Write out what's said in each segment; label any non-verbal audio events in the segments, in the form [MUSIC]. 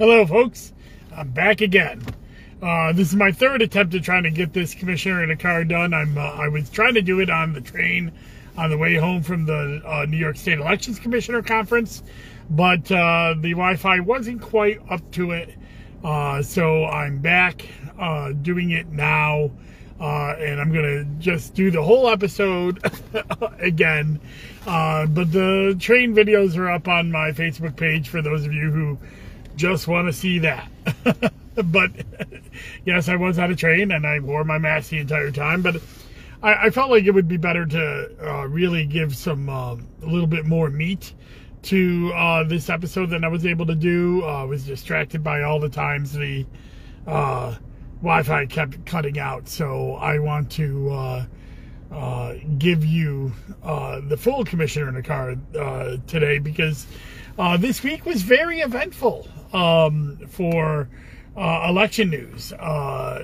Hello, folks. I'm back again. Uh, this is my third attempt at trying to get this commissioner in a car done. I'm uh, I was trying to do it on the train on the way home from the uh, New York State Elections Commissioner Conference, but uh, the Wi-Fi wasn't quite up to it. Uh, so I'm back uh, doing it now. Uh, and I'm gonna just do the whole episode [LAUGHS] again. Uh, but the train videos are up on my Facebook page for those of you who just want to see that. [LAUGHS] but [LAUGHS] yes, I was on a train and I wore my mask the entire time. But I, I felt like it would be better to uh, really give some uh, a little bit more meat to uh, this episode than I was able to do. I was distracted by all the times the Wi-Fi kept cutting out. So I want to uh, uh, give you uh, the full commissioner in the car uh, today because uh, this week was very eventful um, for uh, election news.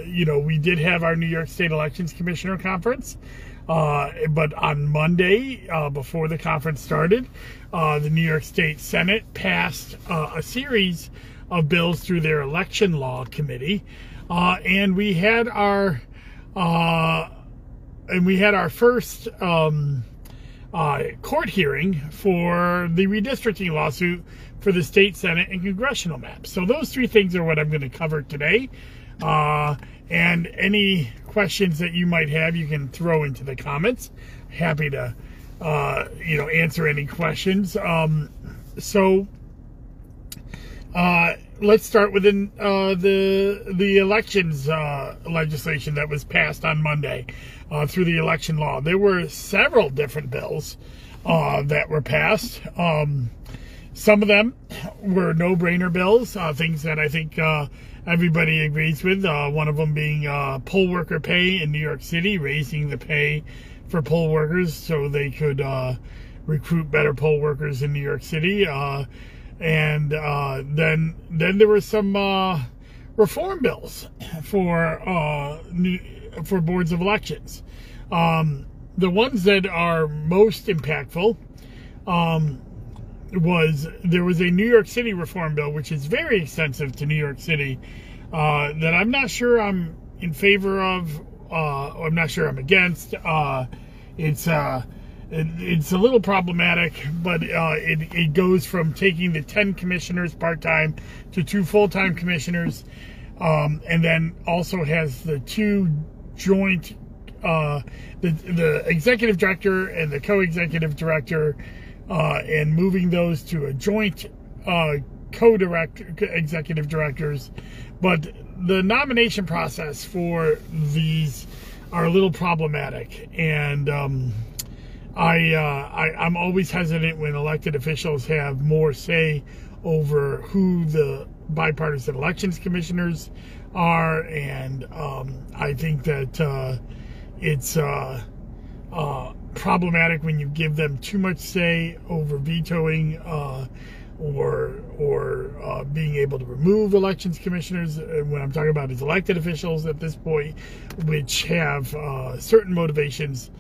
you know, we did have our New York State Elections Commissioner Conference. but on Monday, before the conference started, the New York State Senate passed a series of bills through their election law committee uh, and we had our uh, and we had our first um, uh, court hearing for the redistricting lawsuit for the state senate and congressional maps. So those three things are what I'm going to cover today. Uh, and any questions that you might have, you can throw into the comments. Happy to, uh, you know, answer any questions. Um, so uh, let's start with uh, the the elections uh, legislation that was passed on Monday uh, through the election law. There were several different bills uh, that were passed. Um, some of them were no-brainer bills, uh, things that I think everybody agrees with. one of them being poll worker pay in New York City, raising the pay for poll workers so they could recruit better poll workers in New York City and uh, then then there were some uh, reform bills for uh, new, for boards of elections. Um, the ones that are most impactful um, was there was a New York City reform bill, which is very extensive to New York City, uh, that I'm not sure I'm in favor of. Uh, I'm not sure I'm against. Uh, it's it, it's a little problematic, but uh, it, it goes from taking the 10 commissioners part time to two full time commissioners, um, and then also has the two joint, uh, the, the executive director and the co executive director, uh, and moving those to a joint uh, co direct executive directors. But the nomination process for these are a little problematic, and um, I, uh, I I'm always hesitant when elected officials have more say over who the bipartisan elections commissioners are, and um, I think that uh, it's uh, uh problematic when you give them too much say over vetoing uh, or or uh, being able to remove elections commissioners. And when I'm talking about is elected officials at this point, which have certain motivations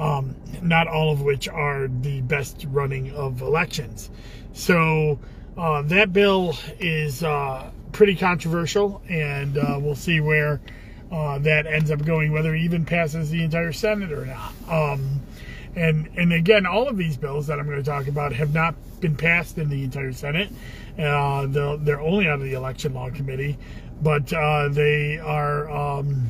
um, not all of which are the best running of elections. So uh, that bill is uh, pretty controversial, and uh, we'll see where uh, that ends up going, whether it even passes the entire Senate or not. Um, and and again, all of these bills that I'm going to talk about have not been passed in the entire Senate. Uh, they're only out of the election law committee, but uh, they are um,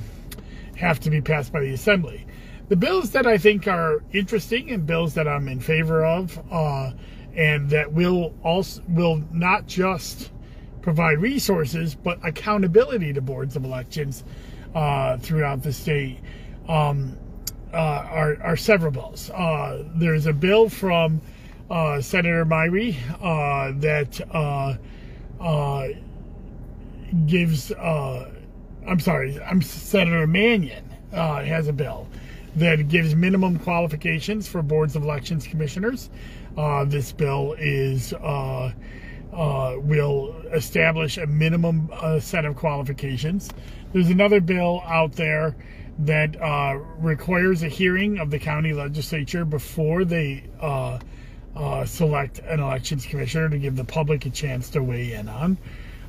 have to be passed by the Assembly. The bills that I think are interesting and bills that I'm in favor of, uh, and that will also will not just provide resources but accountability to boards of elections uh, throughout the state. Um, uh, are, are several bills. Uh, there's a bill from uh, Senator Myrie uh, that gives. I'm sorry. I'm Senator Mannion has a bill that gives minimum qualifications for boards of elections commissioners. Uh, this bill is uh, uh, will establish a minimum uh, set of qualifications. There's another bill out there that uh, requires a hearing of the county legislature before they uh, select an elections commissioner to give the public a chance to weigh in on.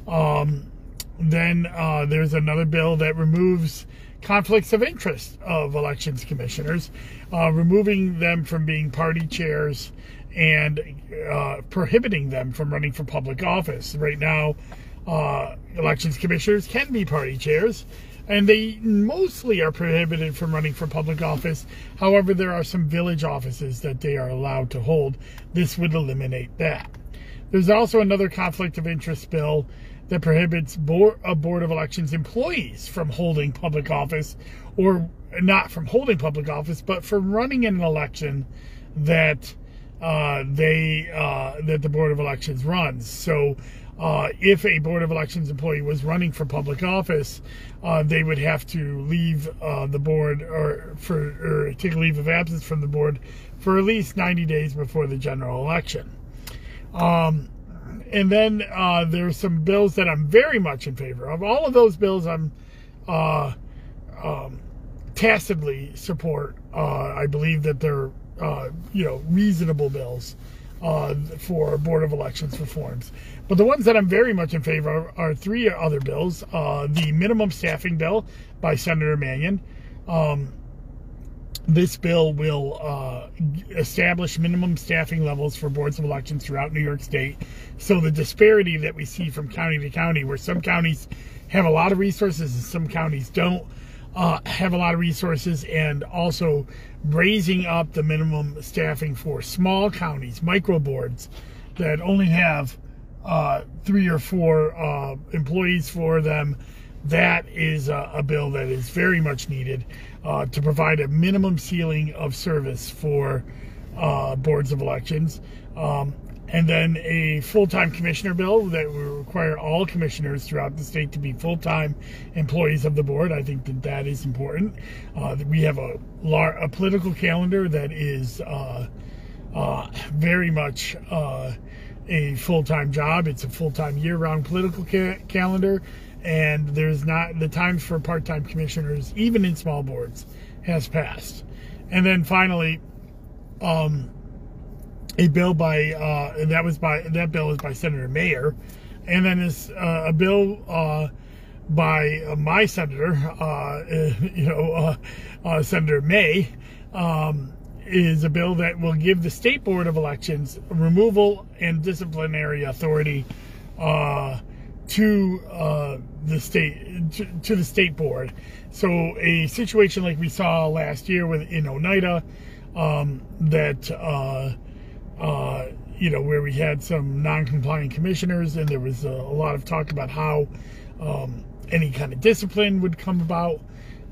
Um, then there's another bill that removes conflicts of interest of elections commissioners, uh, removing them from being party chairs and uh, prohibiting them from running for public office. Right now, uh, elections commissioners can be party chairs, and they mostly are prohibited from running for public office. However, there are some village offices that they are allowed to hold. This would eliminate that. There's also another conflict of interest bill that prohibits board, a board of elections employees from holding public office, or not from holding public office, but from running an election that uh, they uh, that the board of elections runs. So uh, if a Board of Elections employee was running for public office, uh, they would have to leave uh, the board or for or take leave of absence from the board for at least 90 days before the general election. Um, and then uh, there's some bills that I'm very much in favor of. All of those bills I'm uh, um, tacitly support. Uh, I believe that they're you know reasonable bills uh, for Board of Elections reforms. But the ones that I'm very much in favor of are three other bills. Uh, the minimum staffing bill by Senator Mannion. Um, this bill will uh, establish minimum staffing levels for boards of elections throughout New York State. So the disparity that we see from county to county, where some counties have a lot of resources and some counties don't, uh, have a lot of resources and also raising up the minimum staffing for small counties, micro boards that only have uh, three or four uh, employees for them. That is a, a, bill that is very much needed uh, to provide a minimum ceiling of service for uh, boards of elections. Um, and then a full-time commissioner bill that will require all commissioners throughout the state to be full-time employees of the board. I think that that is important. Uh, we have a, a political calendar that is uh, uh, very much uh, a full-time job. It's a full-time year-round political ca calendar, and there's not the times for part-time commissioners, even in small boards, has passed. And then finally, um, a bill by uh, and that was by that bill is by Senator Mayer, and then is uh, a bill uh, by uh, my senator, uh, [LAUGHS] you know, uh, Senator May, um, is a bill that will give the state board of elections removal and disciplinary authority to the state to, to, the state board. So a situation like we saw last year with in Oneida, um, that uh, you know, where we had some non-compliant commissioners, and there was a, a lot of talk about how um, any kind of discipline would come about.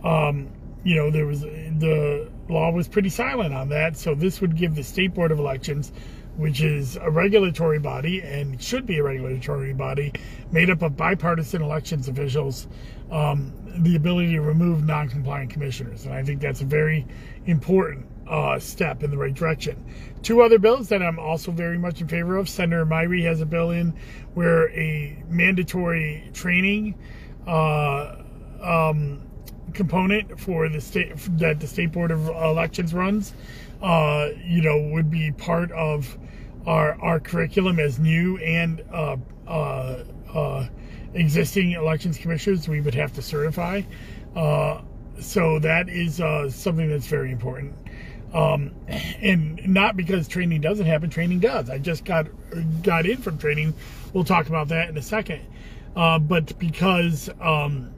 Um, you know, there was the law was pretty silent on that, so this would give the state board of elections, which is a regulatory body and should be a regulatory body made up of bipartisan elections officials, um, the ability to remove non-compliant commissioners, and I think that's a very important uh, step in the right direction. Two other bills that I'm also very much in favor of. Senator Myrie has a bill in where a mandatory training uh, um, component for the state that the state board of elections runs, uh, you know, would be part of our our curriculum as new and uh, uh, uh, existing elections commissioners. We would have to certify. so that is something that's very important. Um, and not because training doesn't happen, training does. I just got got in from training. We'll talk about that in a second. Uh, but because um,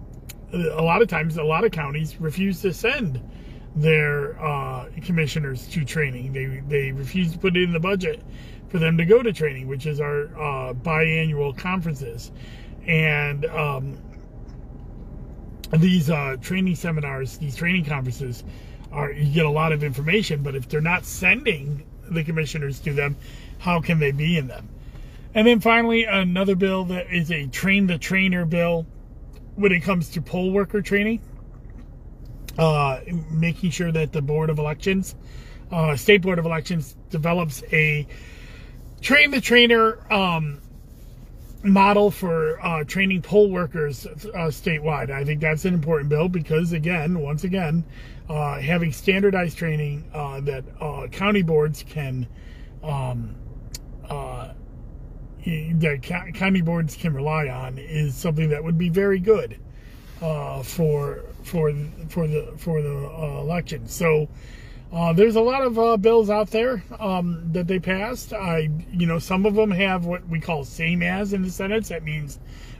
a lot of times, a lot of counties refuse to send their uh, commissioners to training. They they refuse to put it in the budget for them to go to training, which is our uh, biannual conferences, and um, these uh, training seminars, these training conferences are you get a lot of information, but if they're not sending the commissioners to them, how can they be in them? And then finally, another bill that is a train the trainer bill when it comes to poll worker training, uh, making sure that the Board of Elections, uh, State Board of Elections, develops a train the trainer um, model for uh, training poll workers uh, statewide. I think that's an important bill because, again, once again, uh, having standardized training uh, that uh, county boards can, um, uh, that county boards can rely on is something that would be very good for for for the for the election. So uh, there's a lot of uh, bills out there um, that they passed. I you know some of them have what we call same as in the Senate. That means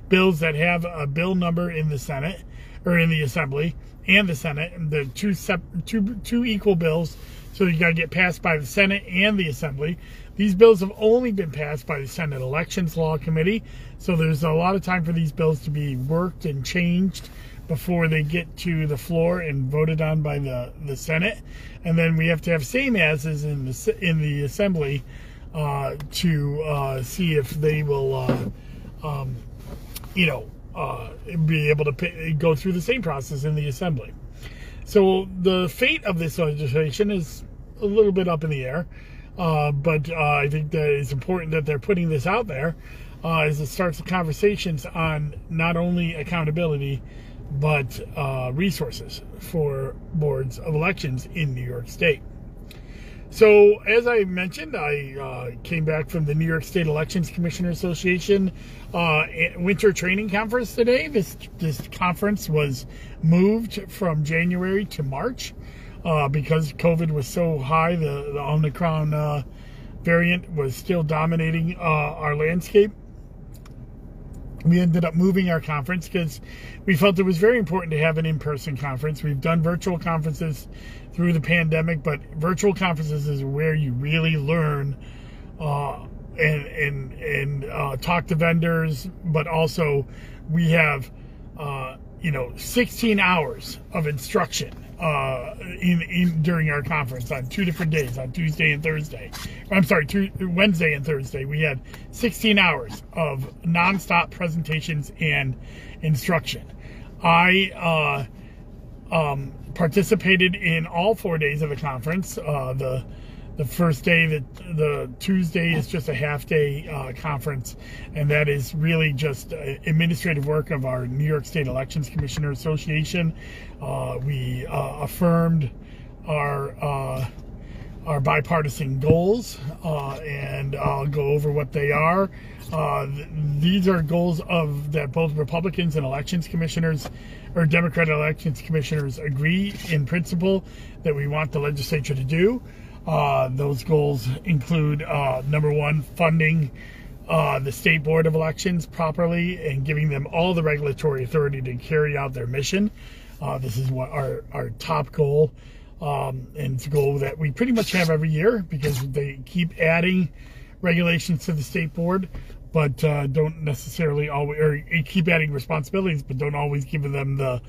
bills that have a bill number in the Senate or in the Assembly and the Senate, and the two sep- two two equal bills. So you got to get passed by the Senate and the Assembly. These bills have only been passed by the Senate Elections Law Committee, so there's a lot of time for these bills to be worked and changed before they get to the floor and voted on by the, the Senate. And then we have to have same as in the in the Assembly uh, to uh, see if they will, uh, um, you know, uh, be able to pay, go through the same process in the Assembly. So the fate of this legislation is a little bit up in the air. Uh, but uh, I think that it's important that they're putting this out there uh, as it starts the conversations on not only accountability but uh, resources for boards of elections in New York State. So, as I mentioned, I uh, came back from the New York State Elections Commissioner Association uh, winter training conference today. This this conference was moved from January to March uh, because COVID was so high. The, the Omicron uh, variant was still dominating uh, our landscape. We ended up moving our conference because we felt it was very important to have an in person conference. We've done virtual conferences through the pandemic, but virtual conferences is where you really learn uh, and and and uh, talk to vendors, but also we have uh, you know 16 hours of instruction uh, in, in during our conference on two different days, on Tuesday and Thursday. I'm sorry, two, Wednesday and Thursday. We had 16 hours of nonstop presentations and instruction. I uh, um, participated in all four days of the conference. Uh, the the first day that the Tuesday is just a half day uh, conference, and that is really just administrative work of our New York State Elections Commissioner Association. Uh, we uh, affirmed our uh, our bipartisan goals, uh, and I'll go over what they are. Uh, th- these are goals of that both Republicans and elections commissioners or Democrat elections commissioners agree in principle that we want the legislature to do. Uh, those goals include uh, number one, funding uh, the state board of elections properly and giving them all the regulatory authority to carry out their mission. Uh, this is what our, our top goal, um, and it's a goal that we pretty much have every year because they keep adding regulations to the state board, but uh, don't necessarily always or keep adding responsibilities, but don't always give them the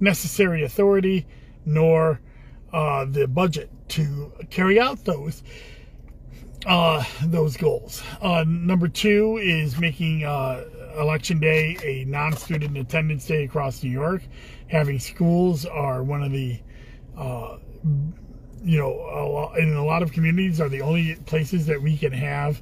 necessary authority nor uh, the budget to carry out those uh, those goals. Uh, number two is making uh, election day a non-student attendance day across New York. Having schools are one of the uh, you know in a lot of communities are the only places that we can have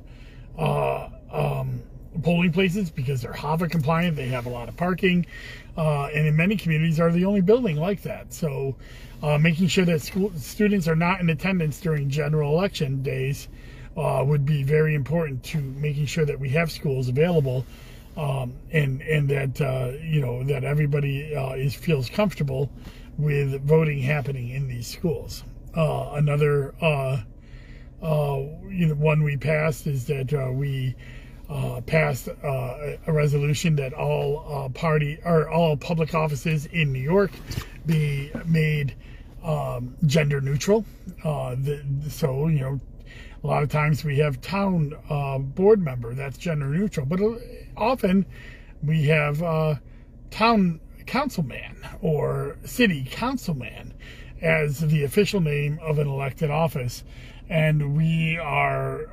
uh, um, polling places because they're HAVA compliant. They have a lot of parking, uh, and in many communities are the only building like that. So uh, making sure that school students are not in attendance during general election days uh, would be very important to making sure that we have schools available um, and and that uh, you know that everybody uh, is feels comfortable with voting happening in these schools. Uh, another you know one we passed is that we uh, passed uh, a resolution that all uh, party or all public offices in New York be made um, gender neutral. Uh, the, so you know, a lot of times we have town uh, board member that's gender neutral, but often we have town councilman or city councilman as the official name of an elected office, and we are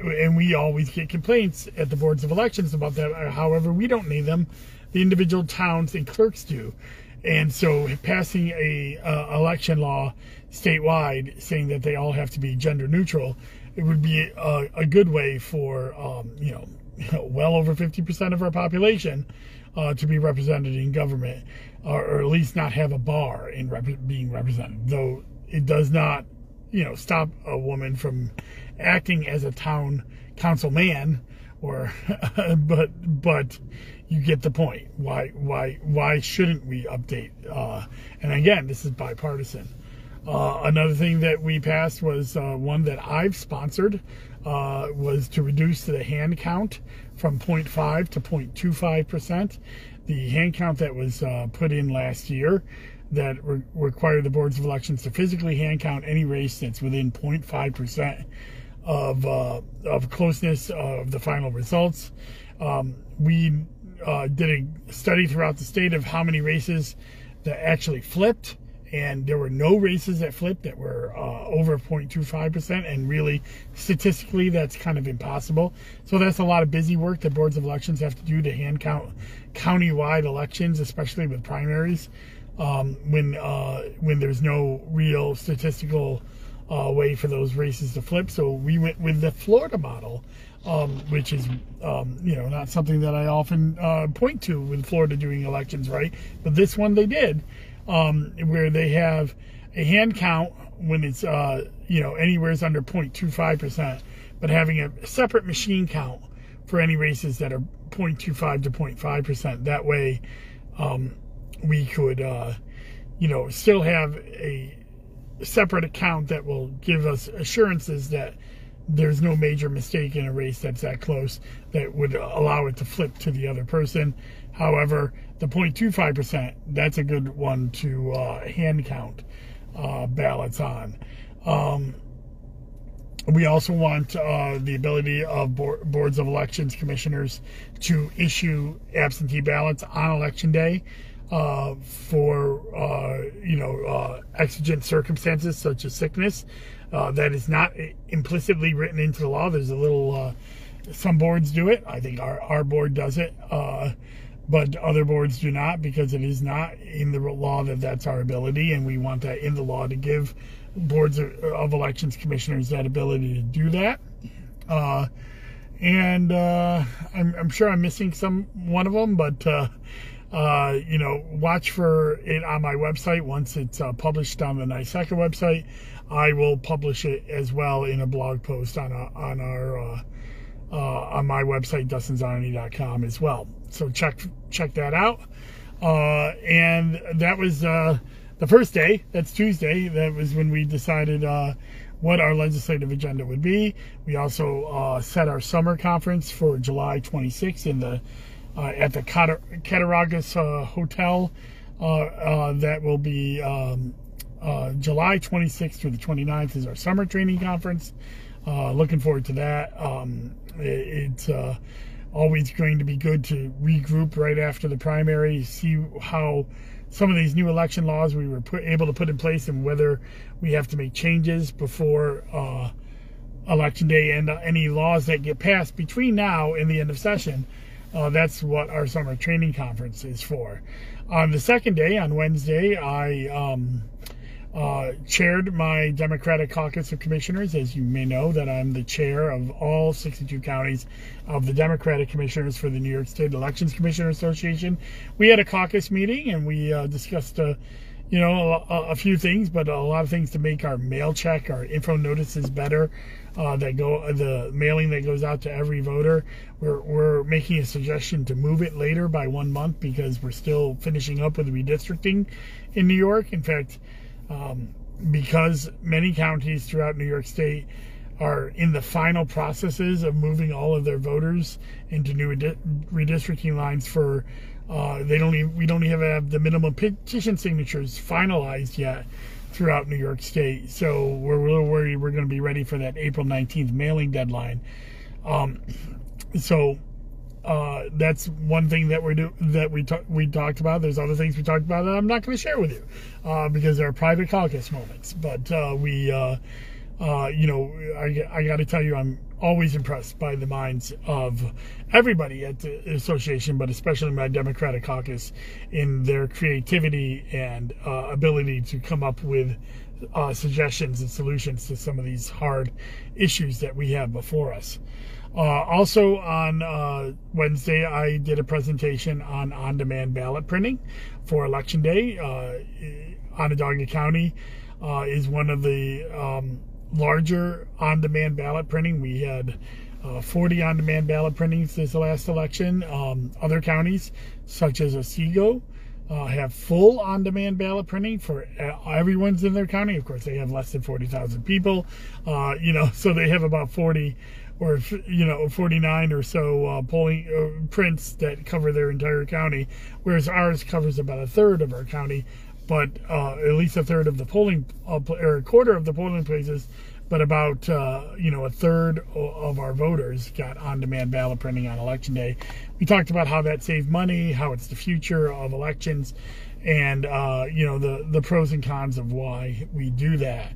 and we always get complaints at the boards of elections about that. However, we don't need them; the individual towns and clerks do. And so, passing a uh, election law statewide saying that they all have to be gender neutral, it would be a, a good way for um, you know [LAUGHS] well over 50% of our population uh, to be represented in government, or, or, at least not have a bar in rep- being represented. Though it does not, you know, stop a woman from acting as a town councilman or [LAUGHS] but but you get the point. Why why why shouldn't we update? Uh, and again, this is bipartisan. Uh, another thing that we passed was uh, one that I've sponsored uh, was to reduce the hand count from 0.5 to 0.25 percent. The hand count that was uh, put in last year that re- required the boards of elections to physically hand count any race that's within 0.5 percent of uh, of closeness of the final results. Um, we uh, did a study throughout the state of how many races that actually flipped and there were no races that flipped that were uh, over 0.25%. And really, statistically, that's kind of impossible. So that's a lot of busy work that boards of elections have to do to hand count county-wide elections, especially with primaries, um, when uh, when there's no real statistical uh, way for those races to flip. So we went with the Florida model. Um, which is, um, you know, not something that I often uh, point to with Florida doing elections, right? But this one they did um, where they have a hand count when it's uh, you know anywhere's under 0.25%, but having a separate machine count for any races that are 0.25 to 0.5%. That way, um, we could uh, you know still have a separate account that will give us assurances that there's no major mistake in a race that's that close that would allow it to flip to the other person. However, the 0.25%, that's a good one to uh, hand count uh, ballots on. Um, we also want uh, the ability of boards of elections commissioners to issue absentee ballots on election day uh, for uh, you know uh, exigent circumstances such as sickness. Uh, that is not implicitly written into the law. There's a little. Some boards do it. I think our our board does it, but other boards do not because it is not in the law that that's our ability, and we want that in the law to give boards of, of elections commissioners that ability to do that. And uh, I'm, I'm, sure I'm missing some one of them, but uh, uh, you know, watch for it on my website once it's uh, published on the NYSECA website. I will publish it as well in a blog post on a, on our uh, uh, on my website dustinczarny.com as well. So check check that out. Uh, and that was uh, the first day. That's Tuesday. That was when we decided uh, what our legislative agenda would be. We also uh, set our summer conference for July 26th in the at the Cattaraugus Hotel. that will be um, uh, July 26th through the 29th is our summer training conference. Uh, looking forward to that. Um, it, it's uh, always going to be good to regroup right after the primary, see how some of these new election laws we were put, able to put in place and whether we have to make changes before uh, election day and uh, any laws that get passed between now and the end of session. Uh, that's what our summer training conference is for. On the second day, on Wednesday, I um, uh, chaired my Democratic Caucus of Commissioners. As you may know, that I'm the chair of all 62 counties of the Democratic Commissioners for the New York State Elections Commissioner Association. We had a caucus meeting and we uh, discussed, uh, you know, a, a, few things, but a lot of things to make our mail check, our info notices better. Uh, that go the mailing that goes out to every voter. We're we're making a suggestion to move it later by one month because we're still finishing up with redistricting in New York. In fact um, because many counties throughout New York State are in the final processes of moving all of their voters into new redistricting lines for uh, they don't even, we don't even have the minimum petition signatures finalized yet throughout New York State. So we're a little worried we're going to be ready for that April 19th mailing deadline. Um, so uh, that's one thing that we do that we we talked about. There's other things we talked about that I'm not going to share with you uh, because they're private caucus moments. But uh, we, uh, uh, you know, I, I got to tell you, I'm always impressed by the minds of everybody at the association, but especially my Democratic caucus in their creativity and uh, ability to come up with suggestions and solutions to some of these hard issues that we have before us. Uh, also on uh, Wednesday, I did a presentation on on-demand ballot printing for Election Day. Uh, Onondaga County uh, is one of the um, larger on-demand ballot printing. We had uh, 40 on-demand ballot printings this last election. Um, other counties, such as Otsego, uh, have full on-demand ballot printing for everyone's in their county. Of course, they have less than 40,000 people, uh, you know, [LAUGHS] so they have about 40 or you know 49 or so uh, polling uh, prints that cover their entire county, whereas ours covers about a third of our county, but uh, at least a third of the polling or a quarter of the polling places but about uh, you know a third of our voters got on-demand ballot printing on election day. We talked about how that saved money, how it's the future of elections, and uh, you know the the pros and cons of why we do that.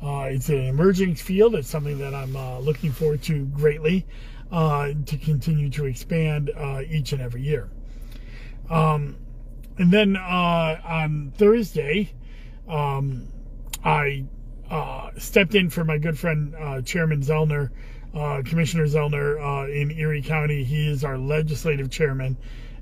Uh, it's an emerging field. It's something that I'm uh, looking forward to greatly uh, to continue to expand uh, each and every year. Um, and then on Thursday, um, I uh, stepped in for my good friend uh, Chairman Zellner, uh, Commissioner Zellner uh, in Erie County. He is our legislative chairman,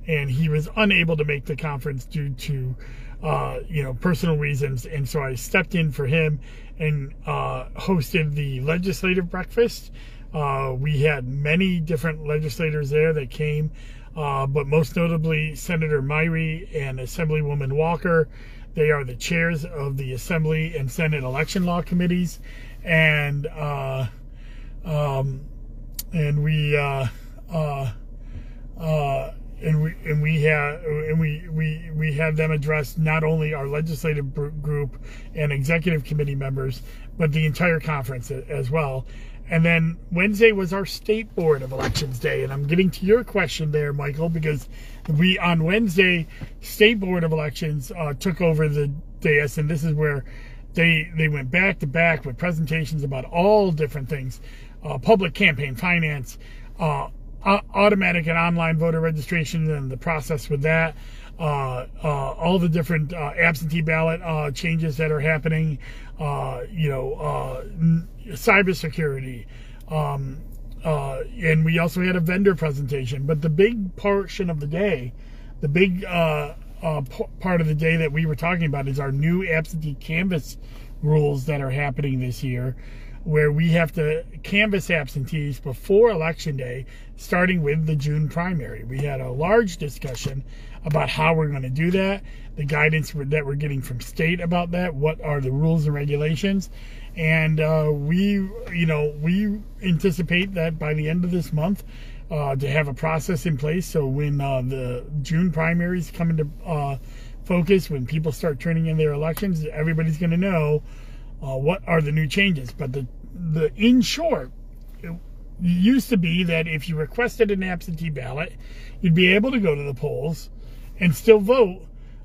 and he was unable to make the conference due to uh, you know personal reasons. And so I stepped in for him and uh, hosted the legislative breakfast. we had many different legislators there that came, but most notably Senator Myrie and Assemblywoman Walker. They are the chairs of the Assembly and Senate election law committees, and uh, um, and we uh, uh, uh, and we and we have and we we we have them address not only our legislative group and executive committee members, but the entire conference as well. And then Wednesday was our state board of elections day. And I'm getting to your question there, Michael, because we on Wednesday, state board of elections uh, took over the dais, and this is where they they went back to back with presentations about all different things, uh, public campaign finance, uh, automatic and online voter registration, and the process with that. Uh, uh, all the different uh, absentee ballot uh, changes that are happening, uh, you know, uh, cybersecurity. Um, uh, and we also had a vendor presentation. But the big portion of the day, the big uh, uh, part of the day that we were talking about is our new absentee canvass rules that are happening this year where we have to canvass absentees before election day, starting with the June primary. We had a large discussion about how we're going to do that, the guidance that we're getting from state about that, what are the rules and regulations. And uh, we, you know, we anticipate that by the end of this month, uh, to have a process in place. So when uh, the June primaries come into uh, focus, when people start turning in their elections, everybody's going to know uh, what are the new changes. But the the in short, it used to be that if you requested an absentee ballot, you'd be able to go to the polls and still vote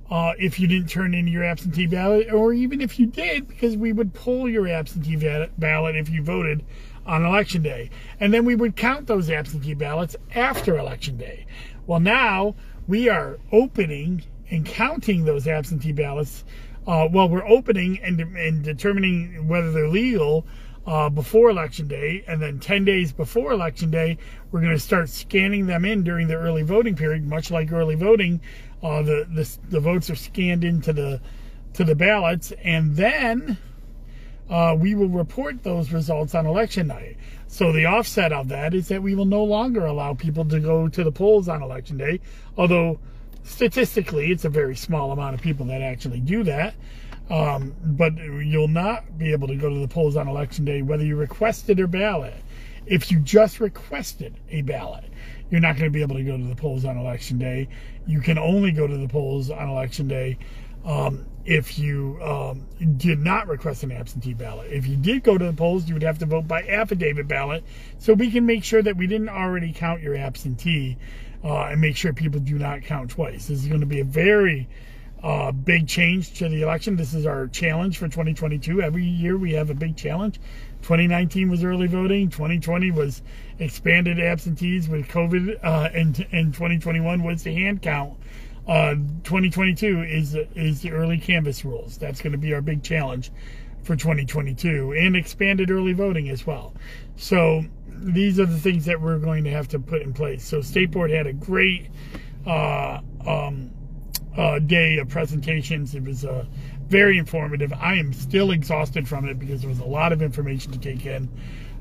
uh, if you didn't turn in your absentee ballot, or even if you did, because we would pull your absentee ballot if you voted on election day. And then we would count those absentee ballots after election day. Well, now we are opening and counting those absentee ballots. Uh, well, we're opening and, and determining whether they're legal uh, before election day, and then 10 days before election day, we're going to start scanning them in during the early voting period, much like early voting. Uh, the, the the votes are scanned into the to the ballots, and then uh, we will report those results on election night. So the offset of that is that we will no longer allow people to go to the polls on election day, although statistically it's a very small amount of people that actually do that. Um, but you'll not be able to go to the polls on election day whether you requested a ballot. If you just requested a ballot, you're not going to be able to go to the polls on election day. You can only go to the polls on election day um, if you um, did not request an absentee ballot. If you did go to the polls, you would have to vote by affidavit ballot so we can make sure that we didn't already count your absentee uh, and make sure people do not count twice. This is going to be a very uh, big change to the election. This is our challenge for 2022. Every year we have a big challenge. 2019 was early voting. 2020 was expanded absentees with COVID, uh, and and 2021 was the hand count. Uh, 2022 is is the early canvass rules. That's going to be our big challenge for 2022, and expanded early voting as well. So these are the things that we're going to have to put in place. So State Board had a great. Uh, um, uh, day of presentations. It was uh, very informative. I am still exhausted from it because there was a lot of information to take in.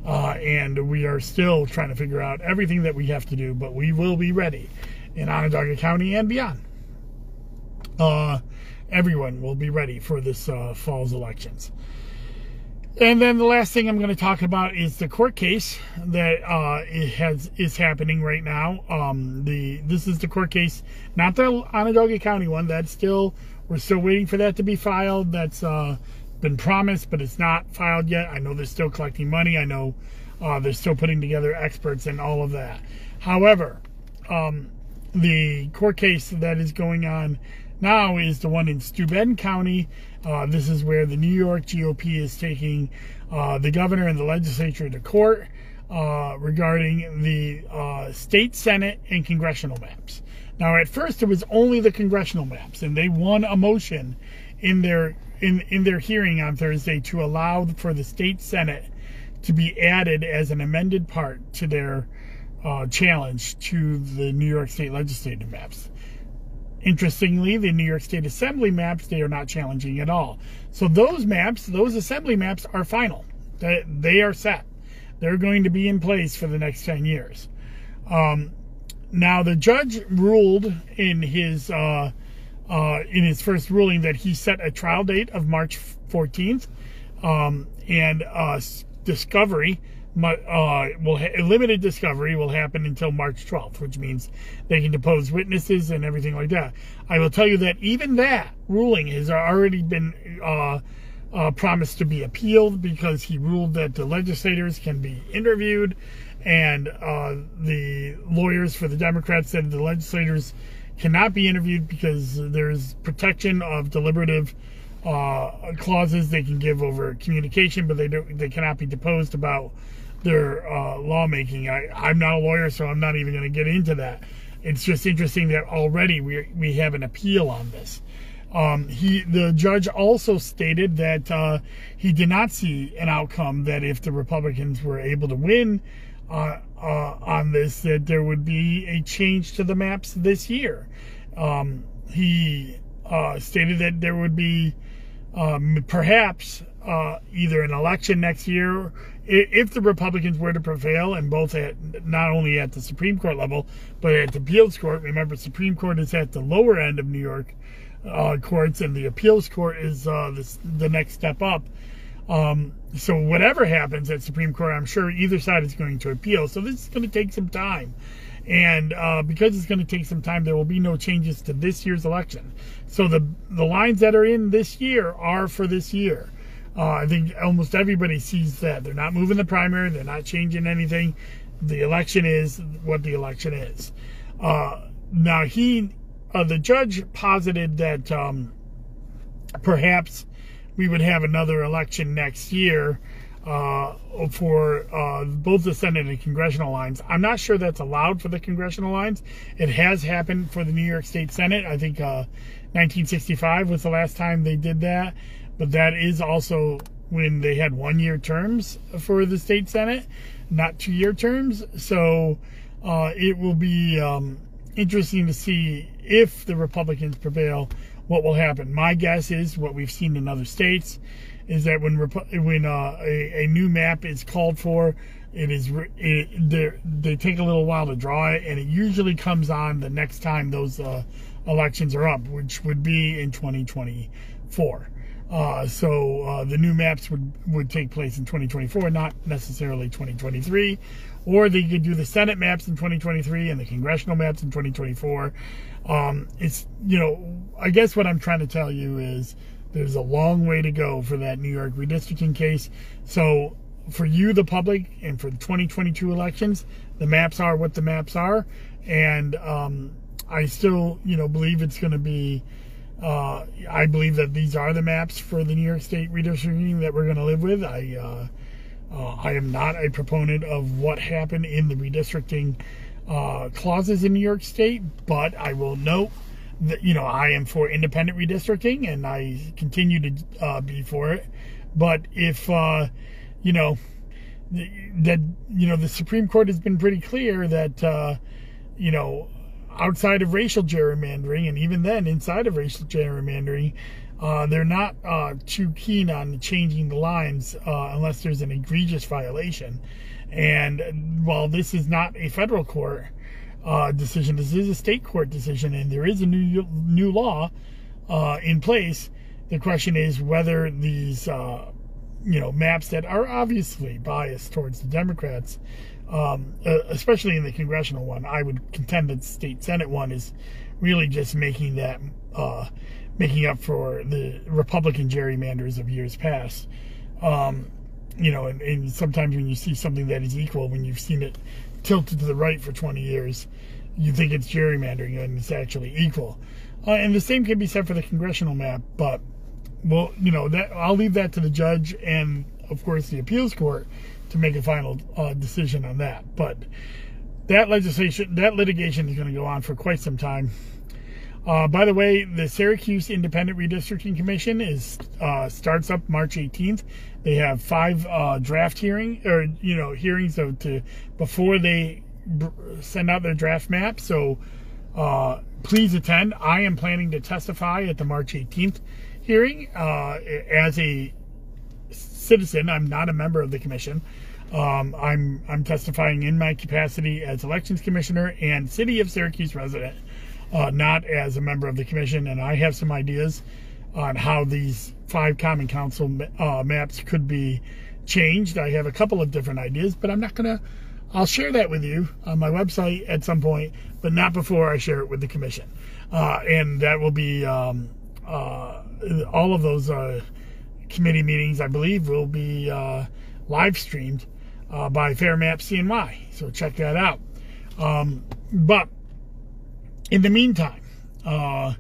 Uh, and we are still trying to figure out everything that we have to do, but we will be ready in Onondaga County and beyond. Uh, everyone will be ready for this uh, fall's elections. And then the last thing I'm going to talk about is the court case that uh, has is happening right now. Um, the this is the court case, not the Onondaga County one. That's still we're still waiting for that to be filed. That's uh, been promised, but it's not filed yet. I know they're still collecting money. I know uh, they're still putting together experts and all of that. However, um, the court case that is going on now is the one in Steuben County. Uh, this is where the New York GOP is taking uh, the governor and the legislature to court uh, regarding the uh, state senate and congressional maps. Now, at first, it was only the congressional maps, and they won a motion in their in in their hearing on Thursday to allow for the state senate to be added as an amended part to their uh, challenge to the New York State legislative maps. Interestingly, the New York State Assembly maps, they are not challenging at all. So those maps, those assembly maps are final. They, are set. They're going to be in place for the next 10 years. Um, now, the judge ruled in his uh, uh, in his first ruling that he set a trial date of March 14th, um, and uh, discovery uh, will ha- limited discovery will happen until March 12th, which means they can depose witnesses and everything like that. I will tell you that even that ruling has already been uh, uh, promised to be appealed because he ruled that the legislators can be interviewed, and uh, the lawyers for the Democrats said the legislators cannot be interviewed because there's protection of deliberative uh, clauses they can give over communication, but they don't they cannot be deposed about their uh, lawmaking. I, I'm not a lawyer, so I'm not even going to get into that. It's just interesting that already we we have an appeal on this. Um, he the judge also stated that uh, he did not see an outcome that if the Republicans were able to win uh, uh, on this, that there would be a change to the maps this year. Um, he uh, stated that there would be um, perhaps uh, either an election next year if the Republicans were to prevail, and both at not only at the Supreme Court level, but at the appeals court. Remember, Supreme Court is at the lower end of New York uh, courts, and the appeals court is uh, the, the next step up. Um, so whatever happens at Supreme Court, I'm sure either side is going to appeal. So this is going to take some time. And uh, because it's going to take some time, there will be no changes to this year's election. So the the lines that are in this year are for this year. Uh, I think almost everybody sees that. They're not moving the primary, they're not changing anything. The election is what the election is. Uh, now, he, uh, the judge posited that um, perhaps we would have another election next year uh, for uh, both the Senate and congressional lines. I'm not sure that's allowed for the congressional lines. It has happened for the New York State Senate. I think 1965 uh, was the last time they did that but that is also when they had one year terms for the state senate, not two year terms. So uh, it will be um, interesting to see if the Republicans prevail, what will happen. My guess is what we've seen in other states is that when when uh, a, a, new map is called for, it is it, they take a little while to draw it, and it usually comes on the next time those uh, elections are up, which would be in 2024. Uh, so uh, the new maps would, would take place in 2024, not necessarily 2023. Or they could do the Senate maps in 2023 and the congressional maps in 2024. Um, it's, you know, I guess what I'm trying to tell you is there's a long way to go for that New York redistricting case. So for you, the public, and for the 2022 elections, the maps are what the maps are. And um, I still, you know, believe it's going to be uh, I believe that these are the maps for the New York State redistricting that we're going to live with. I uh, uh, I am not a proponent of what happened in the redistricting uh, clauses in New York State, but I will note that you know I am for independent redistricting, and I continue to be for it. But if uh, you know that you know the Supreme Court has been pretty clear that uh, you know outside of racial gerrymandering, and even then inside of racial gerrymandering, uh, they're not uh, too keen on changing the lines uh, unless there's an egregious violation. And while this is not a federal court uh, decision, this is a state court decision, and there is a new new law uh, in place. The question is whether these uh, you know maps that are obviously biased towards the Democrats, um, especially in the congressional one, I would contend that the state senate one is really just making that making up for the Republican gerrymanders of years past. Um, you know, and, and, sometimes when you see something that is equal, when you've seen it tilted to the right for 20 years, you think it's gerrymandering and it's actually equal. Uh, and the same can be said for the congressional map, but well, you know, that I'll leave that to the judge and of course the appeals court to make a final uh, decision on that. But that legislation, that litigation is going to go on for quite some time. Uh, by the way, the Syracuse Independent Redistricting Commission is uh, starts up March 18th. They have five uh, draft hearing or you know hearings of to before they send out their draft map. So uh, please attend. I am planning to testify at the March 18th hearing uh, as a citizen. I'm not a member of the commission. Um, I'm I'm testifying in my capacity as elections commissioner and city of Syracuse resident uh, not as a member of the commission. And I have some ideas on how these five Common Council uh, maps could be changed. I have a couple of different ideas, but I'm not to. I'll share that with you on my website at some point, but not before I share it with the commission. Uh, and that will be um, uh, all of those uh, committee meetings, I believe, will be uh, live streamed uh, by Fairmap CNY. So check that out. Um, but in the meantime, uh,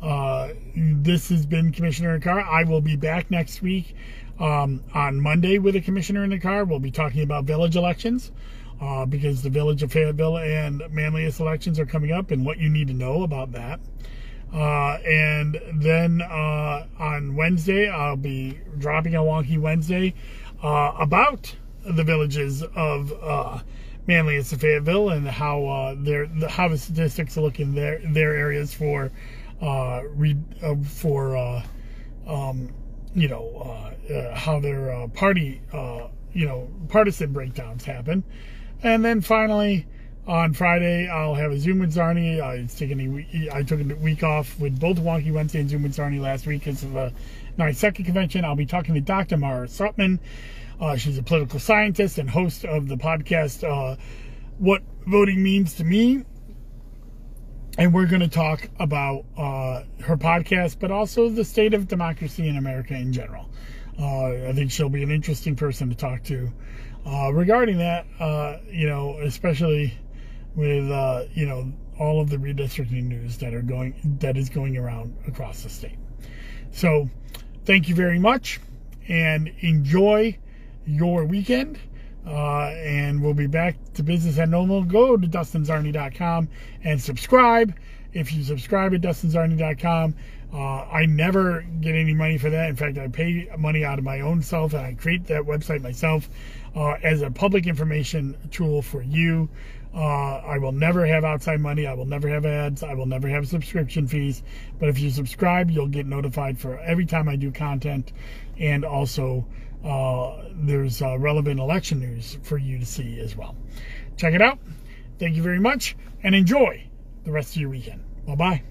uh, this has been Commissioner in the Car. I will be back next week um, on Monday with a Commissioner in the Car. We'll be talking about village elections uh, because the village of Fayetteville and Manlius elections are coming up and what you need to know about that. Uh, and then uh, on Wednesday, I'll be dropping a wonky Wednesday uh, about the villages of uh, Manlius and Fayetteville and how uh, their how the statistics look in their their areas for uh, uh, for um, you know how their party you know partisan breakdowns happen, and then finally on Friday I'll have a Zoom with Czarny. I taken a I took a week off with both Wonky Wednesday and Zoom with Czarny last week because of the second convention. I'll be talking to Dr. Mara Sutman uh, she's a political scientist and host of the podcast, uh, What Voting Means to Me. And we're going to talk about uh, her podcast, but also the state of democracy in America in general. Uh, I think she'll be an interesting person to talk to uh, regarding that, uh, you know, especially with, you know, all of the redistricting news that are going that is going around across the state. So, thank you very much and enjoy your weekend. Uh, and we'll be back to business at normal. Go to dustinczarny.com and subscribe. If you subscribe at dustinczarny.com, uh, I never get any money for that. In fact, I pay money out of my own self, and I create that website myself uh, as a public information tool for you. Uh, I will never have outside money. I will never have ads. I will never have subscription fees. But if you subscribe, you'll get notified for every time I do content and also uh, there's uh, relevant election news for you to see as well. Check it out. Thank you very much and enjoy the rest of your weekend. Bye bye.